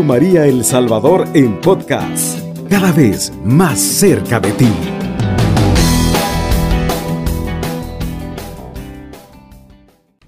María El Salvador en podcast, cada vez más cerca de ti.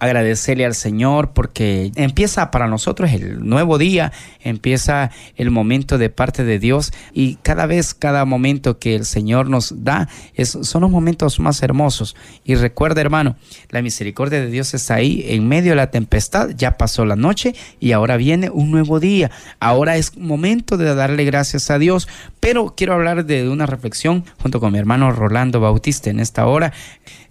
Agradecerle al Señor porque empieza para nosotros el nuevo día, empieza el momento de parte de Dios y cada vez, cada momento que el Señor nos da son los momentos más hermosos. Y recuerda hermano, la misericordia de Dios está ahí en medio de la tempestad, ya pasó la noche y ahora viene un nuevo día. Ahora es momento de darle gracias a Dios, pero quiero hablar de una reflexión junto con mi hermano Rolando Bautista en esta hora.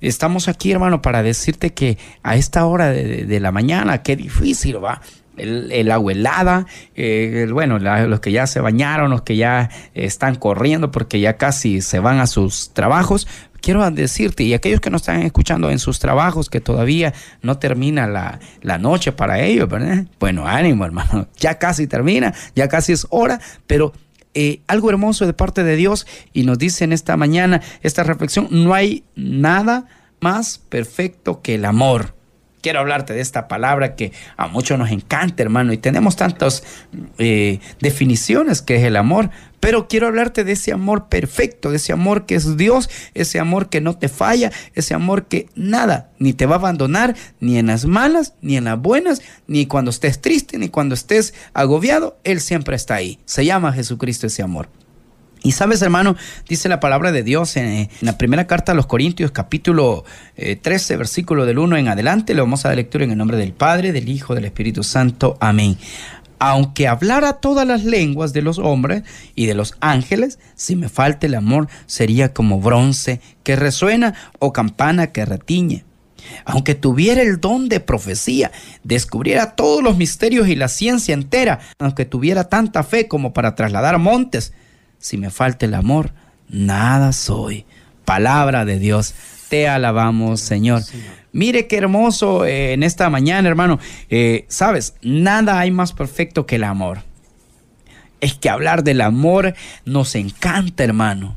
Estamos aquí hermano para decirte que a esta hora de, la mañana, qué difícil va. El, el, agua helada, eh, bueno, los que ya se bañaron, los que ya están corriendo porque ya casi se van a sus trabajos. Quiero decirte, y aquellos que no están escuchando en sus trabajos, que todavía no termina la, la noche para ellos, ¿verdad? Bueno, ánimo, hermano, ya casi termina, ya casi es hora, pero eh, algo hermoso de parte de Dios y nos dice en esta mañana, esta reflexión, no hay nada más perfecto que el amor quiero hablarte de esta palabra que a muchos nos encanta, hermano, y tenemos tantas eh, definiciones que es el amor, pero quiero hablarte de ese amor perfecto, de ese amor que es Dios, ese amor que no te falla, ese amor que nada, ni te va a abandonar, ni en las malas, ni en las buenas, ni cuando estés triste, ni cuando estés agobiado, Él siempre está ahí. Se llama Jesucristo ese amor. Y sabes, hermano, dice la palabra de Dios en, la primera carta a los Corintios, capítulo 13, eh, versículo del 1 en adelante. Le vamos a dar lectura en el nombre del Padre, del Hijo, del Espíritu Santo. Amén. Aunque hablara todas las lenguas de los hombres y de los ángeles, si me falta el amor, sería como bronce que resuena o campana que retiñe. Aunque tuviera el don de profecía, descubriera todos los misterios y la ciencia entera, aunque tuviera tanta fe como para trasladar montes, si me falta el amor, nada soy. Palabra de Dios, te alabamos, Señor. Mire qué hermoso eh, en esta mañana, hermano. Eh, Sabes, nada hay más perfecto que el amor. Es que hablar del amor nos encanta, hermano.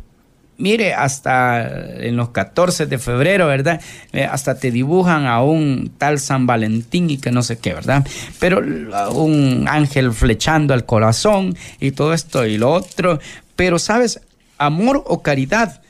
Mire, hasta en los 14 de febrero, ¿verdad? Eh, hasta te dibujan a un tal San Valentín y que no sé qué, ¿verdad? Pero un ángel flechando al corazón y todo esto y lo otro. Pero, ¿sabes? Amor o caridad.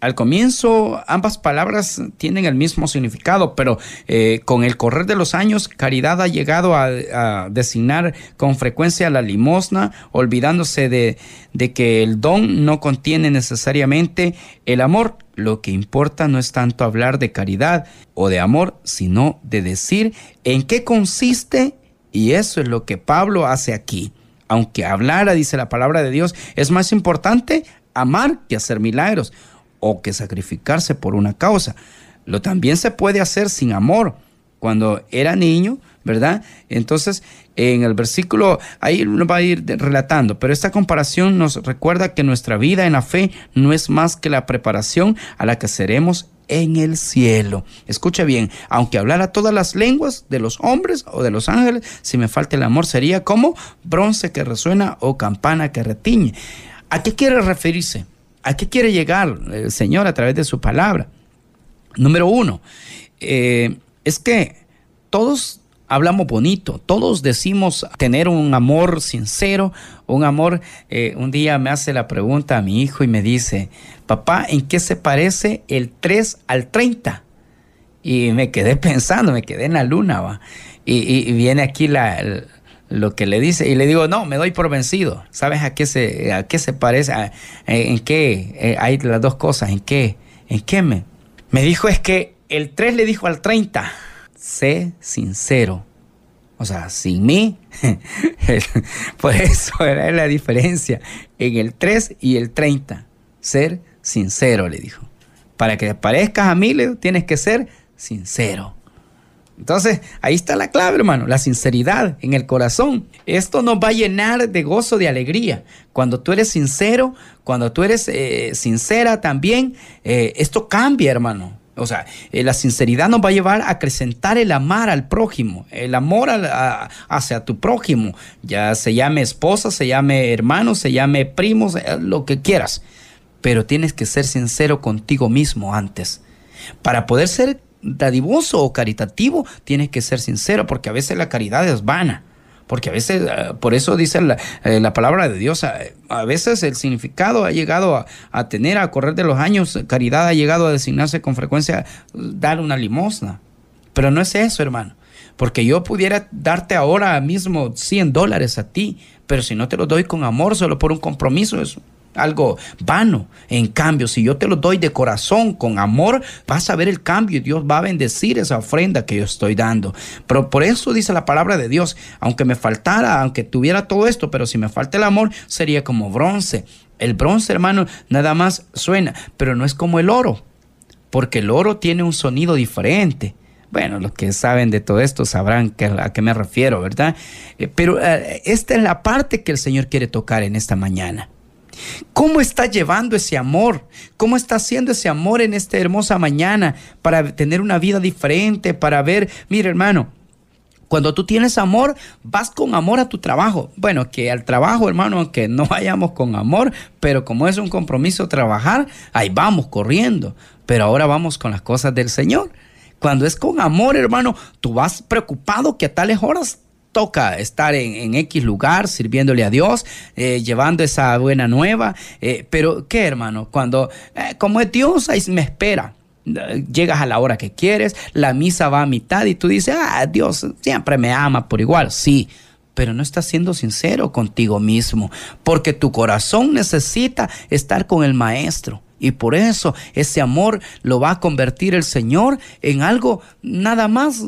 Al comienzo ambas palabras tienen el mismo significado, pero eh, con el correr de los años, caridad ha llegado a, designar con frecuencia la limosna, olvidándose de, de que el don no contiene necesariamente el amor. Lo que importa no es tanto hablar de caridad o de amor, sino de decir en qué consiste, y eso es lo que Pablo hace aquí aunque hablara, dice la palabra de Dios, es más importante amar que hacer milagros o que sacrificarse por una causa. Lo también se puede hacer sin amor. Cuando era niño, ¿verdad? Entonces, en el versículo, ahí lo va a ir relatando, pero esta comparación nos recuerda que nuestra vida en la fe no es más que la preparación a la que seremos en el cielo. Escucha bien, aunque hablara todas las lenguas de los hombres o de los ángeles, si me falta el amor sería como bronce que resuena o campana que retiñe. ¿A qué quiere referirse? ¿A qué quiere llegar el Señor a través de su palabra? Número uno, eh, es que todos hablamos bonito, todos decimos tener un amor sincero, un amor, eh, un día me hace la pregunta a mi hijo y me dice, papá, ¿en qué se parece el 3 al 30? Y me quedé pensando, me quedé en la luna, ¿va? Y, viene aquí la, lo que le dice y le digo, no, me doy por vencido. ¿Sabes a qué se, a qué se parece? ¿En qué? Eh, hay las dos cosas, ¿en qué? ¿En qué me? Me dijo es que el 3 le dijo al 30 sé sincero. O sea, sin mí. Por eso era la diferencia en el 3 y el 30. Ser sincero, le dijo. Para que parezcas a mí, tienes que ser sincero. Entonces, ahí está la clave, hermano, la sinceridad en el corazón. Esto nos va a llenar de gozo, de alegría. Cuando tú eres sincero, cuando tú eres eh, sincera también, eh, esto cambia, hermano. O sea, eh, la sinceridad nos va a llevar a acrecentar el amar al prójimo, el amor hacia tu prójimo, ya se llame esposa, se llame hermano, se llame primo, lo que quieras. Pero tienes que ser sincero contigo mismo antes. Para poder ser dadivoso o caritativo, tienes que ser sincero, porque a veces la caridad es vana. Porque a veces, eh, por eso dice la, eh, la palabra de Dios, a, a, veces el significado ha llegado a, tener, a correr de los años, caridad ha llegado a designarse con frecuencia dar una limosna. Pero no es eso, hermano. Porque yo pudiera darte ahora mismo 100 dólares a ti, pero si no te lo doy con amor, solo por un compromiso, es algo vano. En cambio, si yo te lo doy de corazón, con amor, vas a ver el cambio y Dios va a bendecir esa ofrenda que yo estoy dando. Pero por eso dice la palabra de Dios, aunque me faltara, aunque tuviera todo esto, pero si me falta el amor, sería como bronce. El bronce, hermano, nada más suena, pero no es como el oro, porque el oro tiene un sonido diferente. Bueno, los que saben de todo esto sabrán a qué me refiero, ¿verdad? Eh, pero eh, esta es la parte que el Señor quiere tocar en esta mañana. ¿Cómo está llevando ese amor? ¿Cómo está haciendo ese amor en esta hermosa mañana para tener una vida diferente, para ver, mire hermano, cuando tú tienes amor, vas con amor a tu trabajo. Bueno, que al trabajo, hermano, que no vayamos con amor, pero como es un compromiso trabajar, ahí vamos corriendo. Pero ahora vamos con las cosas del Señor. Cuando es con amor, hermano, tú vas preocupado que a tales horas toca estar en, X lugar sirviéndole a Dios, eh, llevando esa buena nueva. Eh, pero, ¿qué, hermano? Cuando, eh, como es Dios, me espera. Llegas a la hora que quieres, la misa va a mitad y tú dices, ah, Dios siempre me ama por igual. Sí, pero no estás siendo sincero contigo mismo, porque tu corazón necesita estar con el Maestro. Y por eso ese amor lo va a convertir el Señor en algo nada más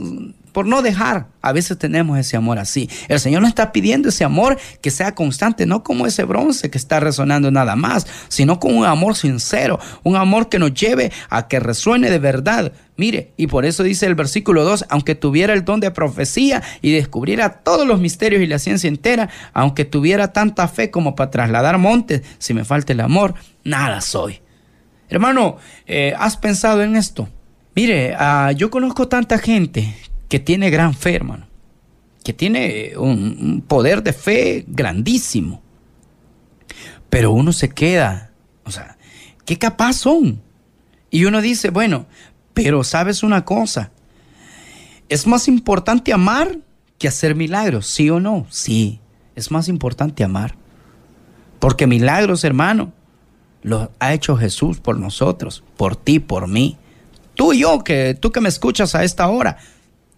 por no dejar. A veces tenemos ese amor así. El Señor nos está pidiendo ese amor que sea constante, no como ese bronce que está resonando nada más, sino con un amor sincero, un amor que nos lleve a que resuene de verdad. Mire, y por eso dice el versículo 2, aunque tuviera el don de profecía y descubriera todos los misterios y la ciencia entera, aunque tuviera tanta fe como para trasladar montes, si me falta el amor, nada soy. Hermano, eh, ¿has pensado en esto? Mire, uh, yo conozco tanta gente que tiene gran fe, hermano, que tiene un, un poder de fe grandísimo. Pero uno se queda, o sea, ¿qué capaz son? Y uno dice, bueno, pero sabes una cosa, es más importante amar que hacer milagros, ¿sí o no? Sí, es más importante amar. Porque milagros, hermano, los ha hecho Jesús por nosotros, por ti, por mí. Tú y yo, que tú que me escuchas a esta hora,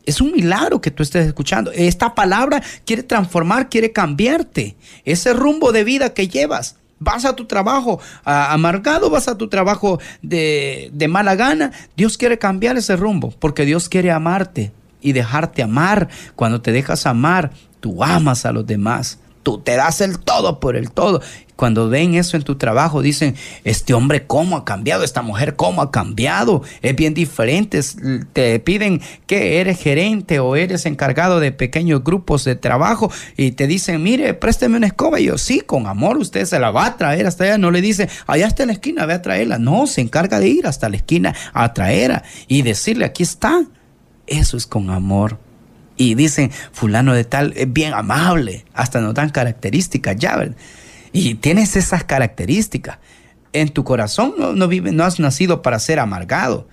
es un milagro que tú estés escuchando. Esta palabra quiere transformar, quiere cambiarte. Ese rumbo de vida que llevas. Vas a tu trabajo amargado, vas a tu trabajo de, de mala gana. Dios quiere cambiar ese rumbo porque Dios quiere amarte y dejarte amar. Cuando te dejas amar, tú amas a los demás. Tú te das el todo por el todo. Cuando ven eso en tu trabajo, dicen, este hombre cómo ha cambiado, esta mujer cómo ha cambiado. Es bien diferente. Te piden que eres gerente o eres encargado de pequeños grupos de trabajo y te dicen, mire, présteme una escoba. Y yo, sí, con amor, usted se la va a traer hasta allá. No le dice, allá está en la esquina, ve a traerla. No, se encarga de ir hasta la esquina a traerla y decirle, aquí está. Eso es con amor y dicen, fulano de tal es bien amable, hasta nos dan características ya, ¿verdad? Y tienes esas características. En tu corazón no, no, vive, no has nacido para ser amargado.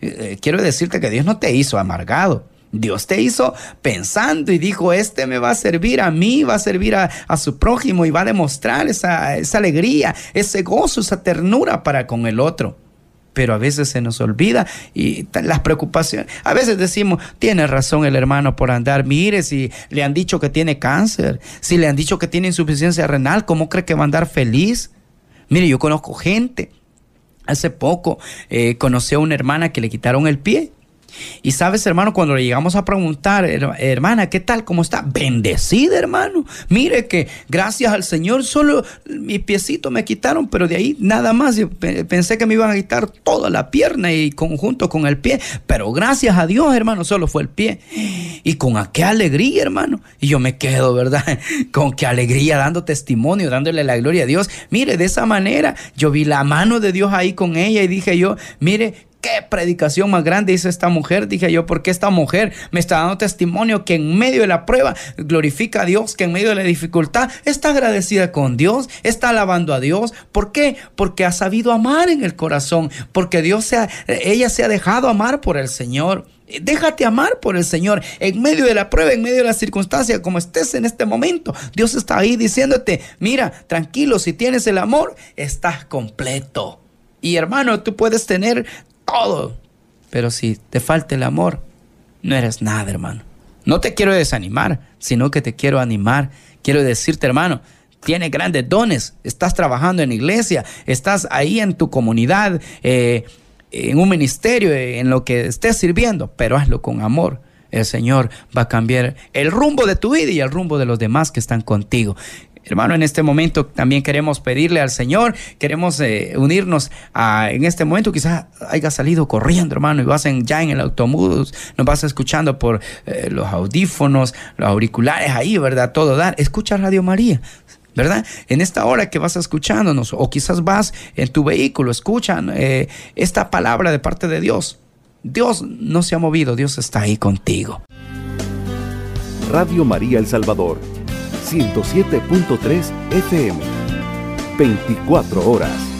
Eh, eh, quiero decirte que Dios no te hizo amargado. Dios te hizo pensando y dijo, este me va a servir a mí, va a servir a, a su prójimo y va a demostrar esa, esa alegría, ese gozo, esa ternura para con el otro pero a veces se nos olvida y las preocupaciones. A veces decimos, tiene razón el hermano por andar, mire, si le han dicho que tiene cáncer, si le han dicho que tiene insuficiencia renal, ¿cómo cree que va a andar feliz? Mire, yo conozco gente. Hace poco eh, conocí a una hermana que le quitaron el pie y sabes, hermano, cuando le llegamos a preguntar, hermana, ¿qué tal? ¿Cómo está? Bendecida, hermano. Mire que gracias al Señor solo mi piecito me quitaron, pero de ahí nada más. pensé que me iban a quitar toda la pierna y conjunto con el pie, pero gracias a Dios, hermano, solo fue el pie. Y con qué alegría, hermano. Y yo me quedo, ¿verdad? Con qué alegría dando testimonio, dándole la gloria a Dios. Mire, de esa manera yo vi la mano de Dios ahí con ella y dije yo, mire, qué predicación más grande hizo esta mujer, dije yo, porque esta mujer me está dando testimonio que en medio de la prueba glorifica a Dios, que en medio de la dificultad está agradecida con Dios, está alabando a Dios. ¿Por qué? Porque ha sabido amar en el corazón, porque Dios se ella se ha dejado amar por el Señor. Déjate amar por el Señor en medio de la prueba, en medio de la circunstancia, como estés en este momento. Dios está ahí diciéndote, mira, tranquilo, si tienes el amor, estás completo. Y hermano, tú puedes tener todo, pero si te falta el amor, no eres nada, hermano. No te quiero desanimar, sino que te quiero animar. Quiero decirte, hermano, tienes grandes dones, estás trabajando en iglesia, estás ahí en tu comunidad. Eh, en un ministerio, en lo que estés sirviendo, pero hazlo con amor. El Señor va a cambiar el rumbo de tu vida y el rumbo de los demás que están contigo. Hermano, en este momento también queremos pedirle al Señor, queremos eh, unirnos a, en este momento quizás haya salido corriendo, hermano, y vas en, ya en el automóvil, nos vas escuchando por eh, los audífonos, los auriculares ahí, ¿verdad? Todo dar. Escucha Radio María. ¿verdad? En esta hora que vas escuchándonos, o quizás vas en tu vehículo, escuchan eh, esta palabra de parte de Dios. Dios no se ha movido, Dios está ahí contigo. Radio María El Salvador, 107.3 FM, 24 horas.